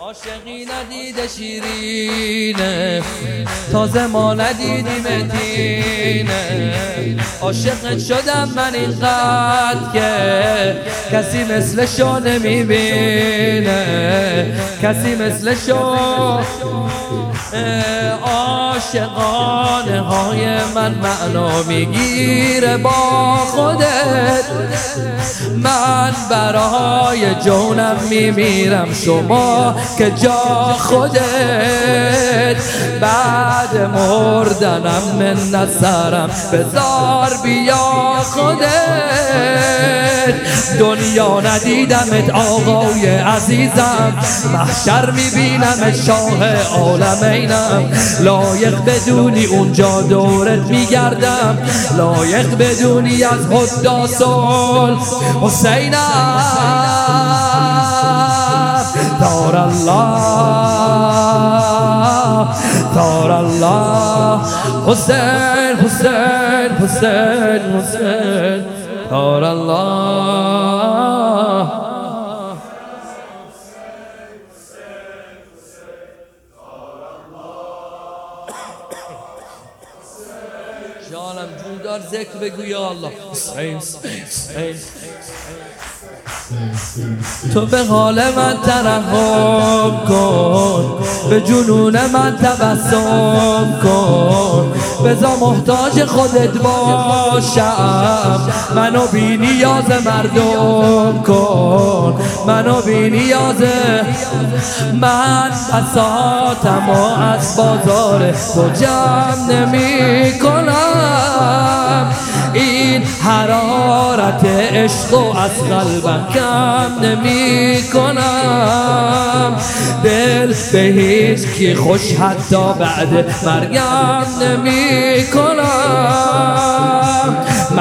عاشقی ندیده شیرینه. تازه ما ندیدیم دینه عاشقت شدم من اینقدر که کسی مثل شو نمی‌بینه. کسی مثل شو عاشقانه های من معنا می‌گیره با خودت. من برای جونم میمیرم شما که جا خودت. بعد مردنم من نصرم بزار بیا خودت. دنیا ندیدمت آقای عزیزم. محشر می‌بینم شاه عالمینم. لایق بدونی اونجا دورت میگردم. لایق بدونی از حداسول حسینم. دار الله. دار الله. حسین حسین حسین حسین. دار الله. جانم جون دار ذکر بگو یا الله. تو به حال من ترحم کن به جنون من تبسم کن. بزا محتاج خودت باشم. منو بی نیاز مردم کن. منو بی نیاز من بساتم و از بازار تو جمع نمی کنم. این حرارت عشق و از قلبم کم نمی کنم دل به هیچ کی خوش حتی بعد مرگم نمی کنم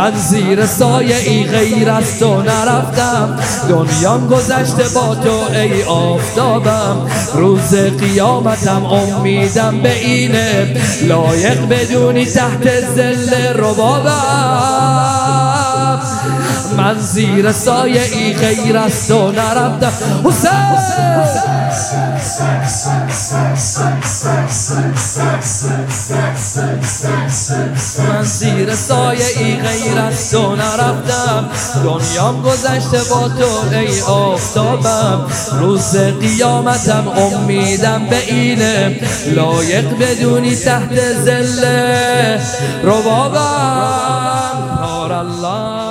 من زیر سایه ای غیر از تو نرفتم. دنیام گذشته با تو ای آفتابم. روز قیامتم امیدم به اینه. لایق بدونی تحت زل ربابم. من زیر سایه ای غیر از تو نرفتم. حسین! من زیر سایه ای غیر از تو نرفتم. دنیام گذشته با تو ای آفتابم. روز قیامتم امیدم به اینه. لایق بدونی تحت زله ربابم. الله.